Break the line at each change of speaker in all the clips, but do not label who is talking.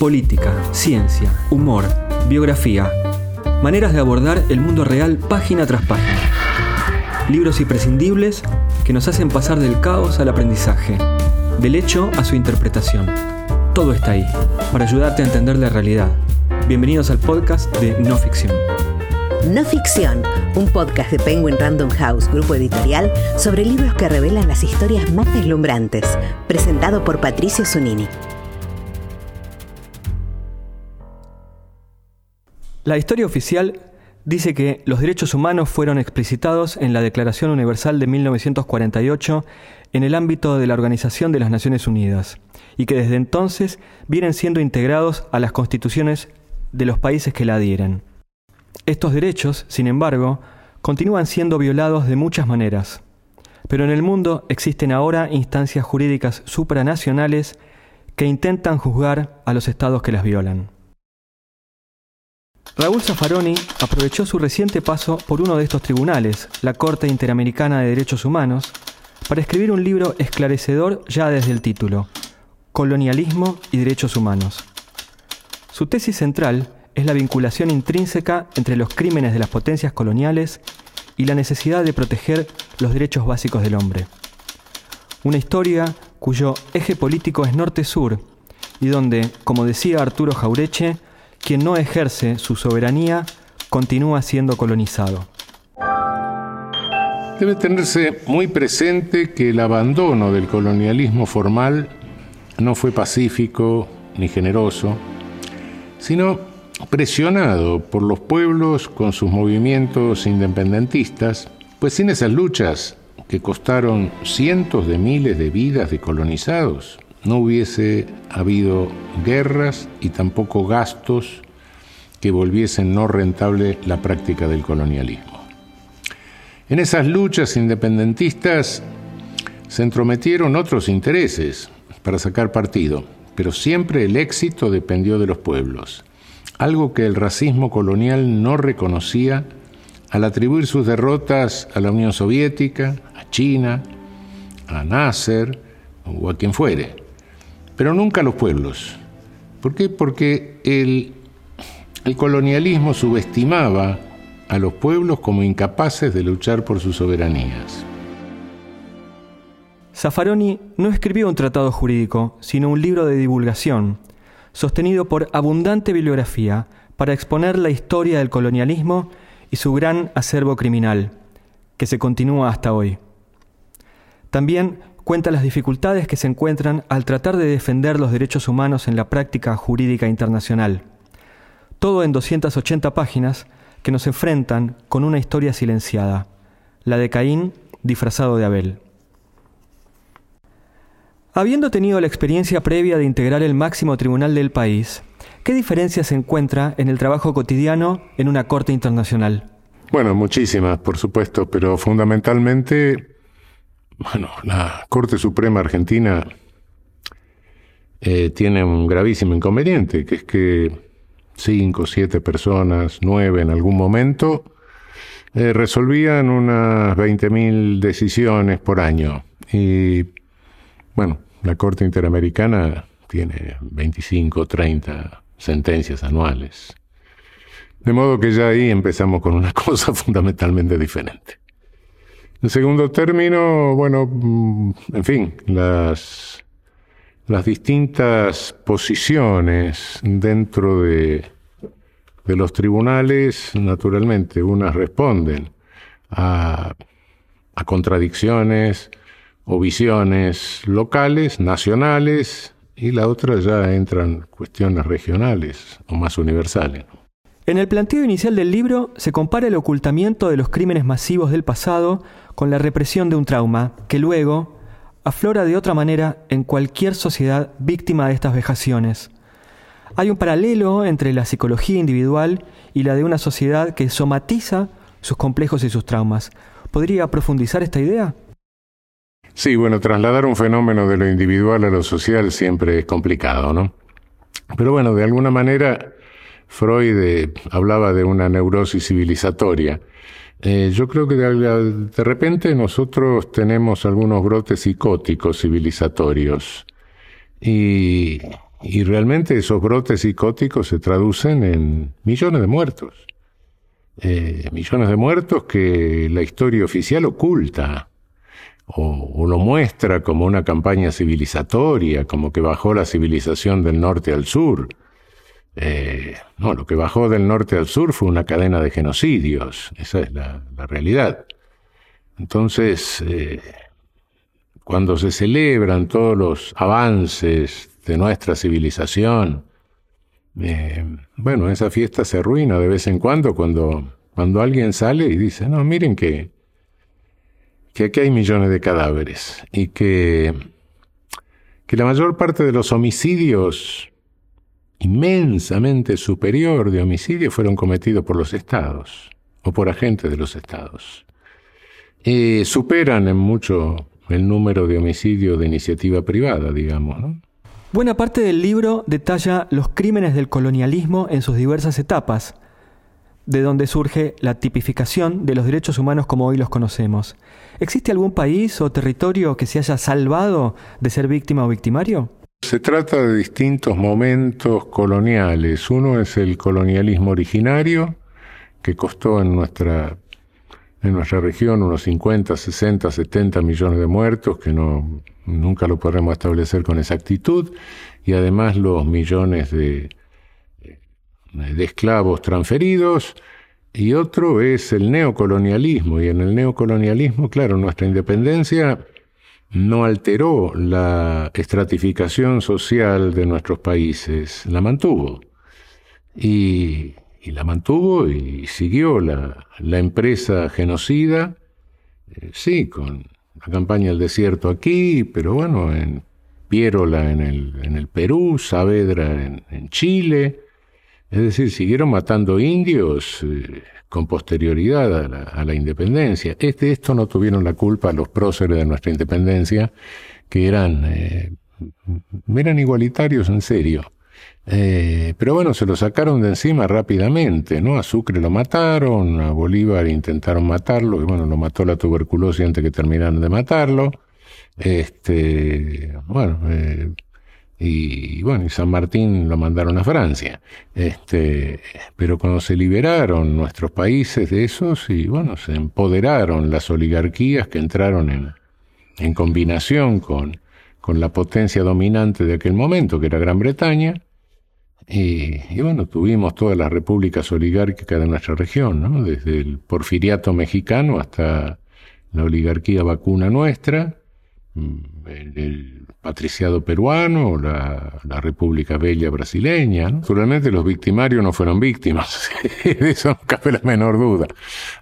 política, ciencia, humor, biografía, maneras de abordar el mundo real página tras página. Libros imprescindibles que nos hacen pasar del caos al aprendizaje, del hecho a su interpretación. Todo está ahí, para ayudarte a entender la realidad. Bienvenidos al podcast de No Ficción.
No Ficción, un podcast de Penguin Random House, grupo editorial, sobre libros que revelan las historias más deslumbrantes, presentado por Patricio Zunini.
La historia oficial dice que los derechos humanos fueron explicitados en la Declaración Universal de 1948 en el ámbito de la Organización de las Naciones Unidas y que desde entonces vienen siendo integrados a las constituciones de los países que la adhieren. Estos derechos, sin embargo, continúan siendo violados de muchas maneras. Pero en el mundo existen ahora instancias jurídicas supranacionales que intentan juzgar a los estados que las violan. Raúl Zaffaroni aprovechó su reciente paso por uno de estos tribunales, la Corte Interamericana de Derechos Humanos, para escribir un libro esclarecedor ya desde el título, Colonialismo y Derechos Humanos. Su tesis central es la vinculación intrínseca entre los crímenes de las potencias coloniales y la necesidad de proteger los derechos básicos del hombre. Una historia cuyo eje político es norte-sur y donde, como decía Arturo Jaureche, quien no ejerce su soberanía continúa siendo colonizado.
Debe tenerse muy presente que el abandono del colonialismo formal no fue pacífico ni generoso, sino presionado por los pueblos con sus movimientos independentistas, pues sin esas luchas que costaron cientos de miles de vidas de colonizados, no hubiese habido guerras y tampoco gastos que volviesen no rentable la práctica del colonialismo. En esas luchas independentistas se entrometieron otros intereses para sacar partido, pero siempre el éxito dependió de los pueblos algo que el racismo colonial no reconocía al atribuir sus derrotas a la Unión Soviética, a China, a Nasser o a quien fuere, pero nunca los pueblos. ¿Por qué? Porque el, el colonialismo subestimaba a los pueblos como incapaces de luchar por sus soberanías.
Zaffaroni no escribió un tratado jurídico, sino un libro de divulgación sostenido por abundante bibliografía para exponer la historia del colonialismo y su gran acervo criminal, que se continúa hasta hoy. También cuenta las dificultades que se encuentran al tratar de defender los derechos humanos en la práctica jurídica internacional. Todo en 280 páginas que nos enfrentan con una historia silenciada, la de Caín disfrazado de Abel. Habiendo tenido la experiencia previa de integrar el máximo tribunal del país, ¿qué diferencia se encuentra en el trabajo cotidiano en una corte internacional?
Bueno, muchísimas, por supuesto, pero fundamentalmente, bueno, la Corte Suprema Argentina eh, tiene un gravísimo inconveniente, que es que cinco, siete personas, nueve en algún momento, eh, resolvían unas 20.000 decisiones por año. Y bueno, la Corte Interamericana tiene 25, 30 sentencias anuales. De modo que ya ahí empezamos con una cosa fundamentalmente diferente. En segundo término, bueno, mm, en fin, las, las distintas posiciones dentro de, de los tribunales, naturalmente, unas responden a, a contradicciones, o visiones locales, nacionales, y la otra ya entran cuestiones regionales o más universales.
En el planteo inicial del libro se compara el ocultamiento de los crímenes masivos del pasado con la represión de un trauma, que luego aflora de otra manera en cualquier sociedad víctima de estas vejaciones. Hay un paralelo entre la psicología individual y la de una sociedad que somatiza sus complejos y sus traumas. ¿Podría profundizar esta idea?
Sí, bueno, trasladar un fenómeno de lo individual a lo social siempre es complicado, ¿no? Pero bueno, de alguna manera Freud eh, hablaba de una neurosis civilizatoria. Eh, yo creo que de, repente nosotros tenemos algunos brotes psicóticos civilizatorios. Y, y realmente esos brotes psicóticos se traducen en millones de muertos. Eh, millones de muertos que la historia oficial oculta o, lo muestra como una campaña civilizatoria, como que bajó la civilización del norte al sur. Eh, no, lo que bajó del norte al sur fue una cadena de genocidios, esa es la, realidad. Entonces, eh, cuando se celebran todos los avances de nuestra civilización, eh, bueno, esa fiesta se arruina de vez en cuando cuando, cuando alguien sale y dice, no, miren que, que aquí hay millones de cadáveres y que, que la mayor parte de los homicidios inmensamente superior de homicidios fueron cometidos por los estados o por agentes de los estados. Eh, superan en mucho el número de homicidios de iniciativa privada, digamos.
Buena parte del libro detalla los crímenes del colonialismo en sus diversas etapas, de donde surge la tipificación de los derechos humanos como hoy los conocemos. ¿Existe algún país o territorio que se haya salvado de ser víctima o victimario?
Se trata de distintos momentos coloniales. Uno es el colonialismo originario, que costó en nuestra, en nuestra región unos 50, 60, 70 millones de muertos, que no, nunca lo podremos establecer con exactitud, y además los millones de, de esclavos transferidos, y otro es el neocolonialismo, y en el neocolonialismo, claro, nuestra independencia no alteró la estratificación social de nuestros países, la mantuvo. Y, la mantuvo y siguió la, empresa genocida, eh, sí, con la campaña del desierto aquí, pero bueno, en Piérola en el, en el Perú, Saavedra en, Chile, es decir, siguieron matando indios. Eh, con posterioridad a la, independencia. Este, esto no tuvieron la culpa los próceres de nuestra independencia, que eran, eh, eran igualitarios en serio. Eh, pero bueno, se lo sacaron de encima rápidamente, ¿no? A Sucre lo mataron, a Bolívar intentaron matarlo, y bueno, lo mató la tuberculosis antes que terminaran de matarlo. Este, bueno, y, bueno, y San Martín lo mandaron a Francia. Este, pero cuando se liberaron nuestros países de esos, y bueno, se empoderaron las oligarquías que entraron en, en combinación con, con la potencia dominante de aquel momento, que era Gran Bretaña, y, y, bueno, tuvimos todas las repúblicas oligárquicas de nuestra región, ¿no? desde el porfiriato mexicano hasta la oligarquía vacuna nuestra, el patriciado peruano, la, la República Bella brasileña. Naturalmente los victimarios no fueron víctimas, de eso no cabe la menor duda.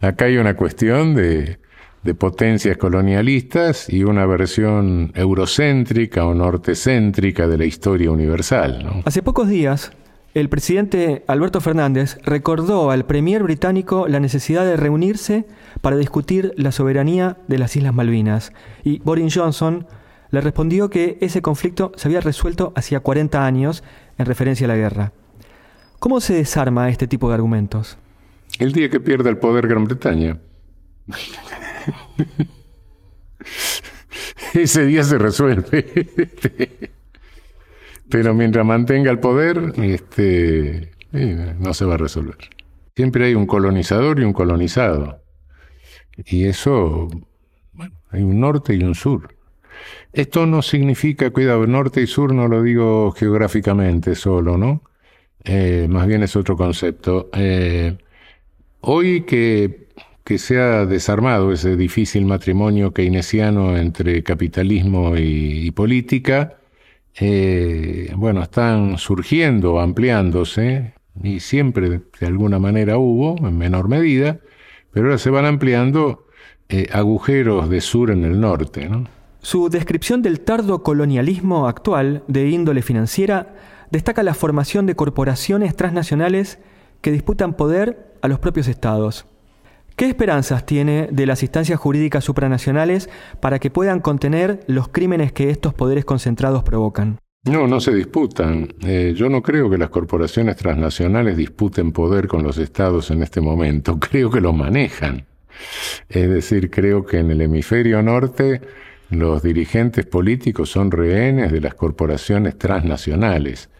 Acá hay una cuestión de, de potencias colonialistas y una versión eurocéntrica o nortecéntrica de la historia universal.
Hace pocos días, el presidente Alberto Fernández recordó al premier británico la necesidad de reunirse para discutir la soberanía de las Islas Malvinas y Boris Johnson le respondió que ese conflicto se había resuelto hacía 40 años en referencia a la guerra. ¿Cómo se desarma este tipo de argumentos?
El día que pierda el poder Gran Bretaña. Ese día se resuelve. Pero mientras mantenga el poder, este, no se va a resolver. Siempre hay un colonizador y un colonizado. Y eso, bueno, hay un norte y un sur. Esto no significa, cuidado, norte y sur no lo digo geográficamente solo, ¿no? Eh, más bien es otro concepto. Eh, hoy que, que se ha desarmado ese difícil matrimonio keynesiano entre capitalismo y, política, eh, bueno, están surgiendo, ampliándose, y siempre de alguna manera hubo, en menor medida, pero ahora se van ampliando agujeros de sur en el norte, ¿no?
Su descripción del tardo colonialismo actual de índole financiera destaca la formación de corporaciones transnacionales que disputan poder a los propios estados. ¿Qué esperanzas tiene de las instancias jurídicas supranacionales para que puedan contener los crímenes que estos poderes concentrados provocan?
No, no se disputan. Eh, yo no creo que las corporaciones transnacionales disputen poder con los estados en este momento. Creo que los manejan. Es decir, creo que en el hemisferio norte los dirigentes políticos son rehenes de las corporaciones transnacionales.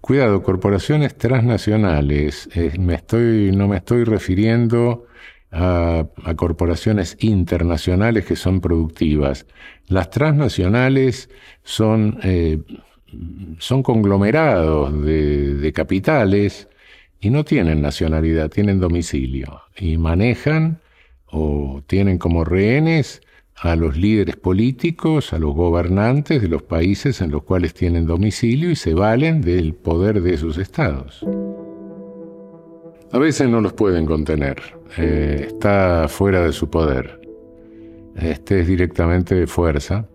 Cuidado, corporaciones transnacionales, eh, me estoy, no me estoy refiriendo a, corporaciones internacionales que son productivas. Las transnacionales son, eh, son conglomerados de, de capitales y no tienen nacionalidad, tienen domicilio y manejan o tienen como rehenes a los líderes políticos, a los gobernantes de los países en los cuales tienen domicilio y se valen del poder de esos estados. A veces no los pueden contener, eh, está fuera de su poder. Este es directamente de fuerza,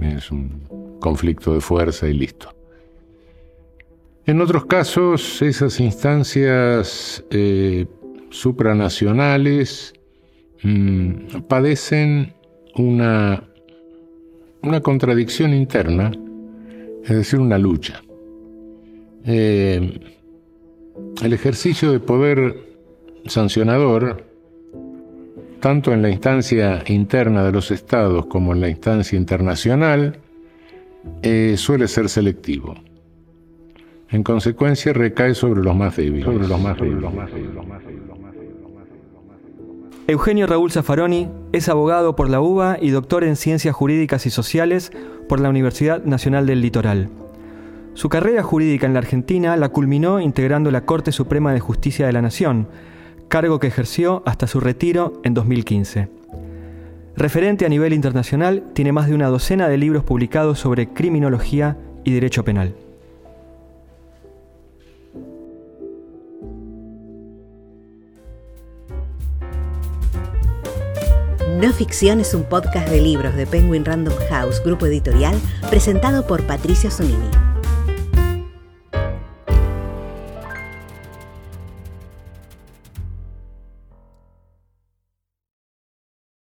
es un conflicto de fuerza y listo. En otros casos, esas instancias eh, supranacionales mm, padecen una, una contradicción interna, es decir, una lucha. Eh, el ejercicio de poder sancionador, tanto en la instancia interna de los estados como en la instancia internacional, eh, suele ser selectivo. En consecuencia, recae sobre los más débiles. Sobre los más débiles.
Eugenio Raúl Zaffaroni es abogado por la UBA y doctor en Ciencias Jurídicas y Sociales por la Universidad Nacional del Litoral. Su carrera jurídica en la Argentina la culminó integrando la Corte Suprema de Justicia de la Nación, cargo que ejerció hasta su retiro en 2015. Referente a nivel internacional, tiene más de una docena de libros publicados sobre criminología y derecho penal.
No Ficción es un podcast de libros de Penguin Random House, grupo editorial, presentado por Patricio Zunini.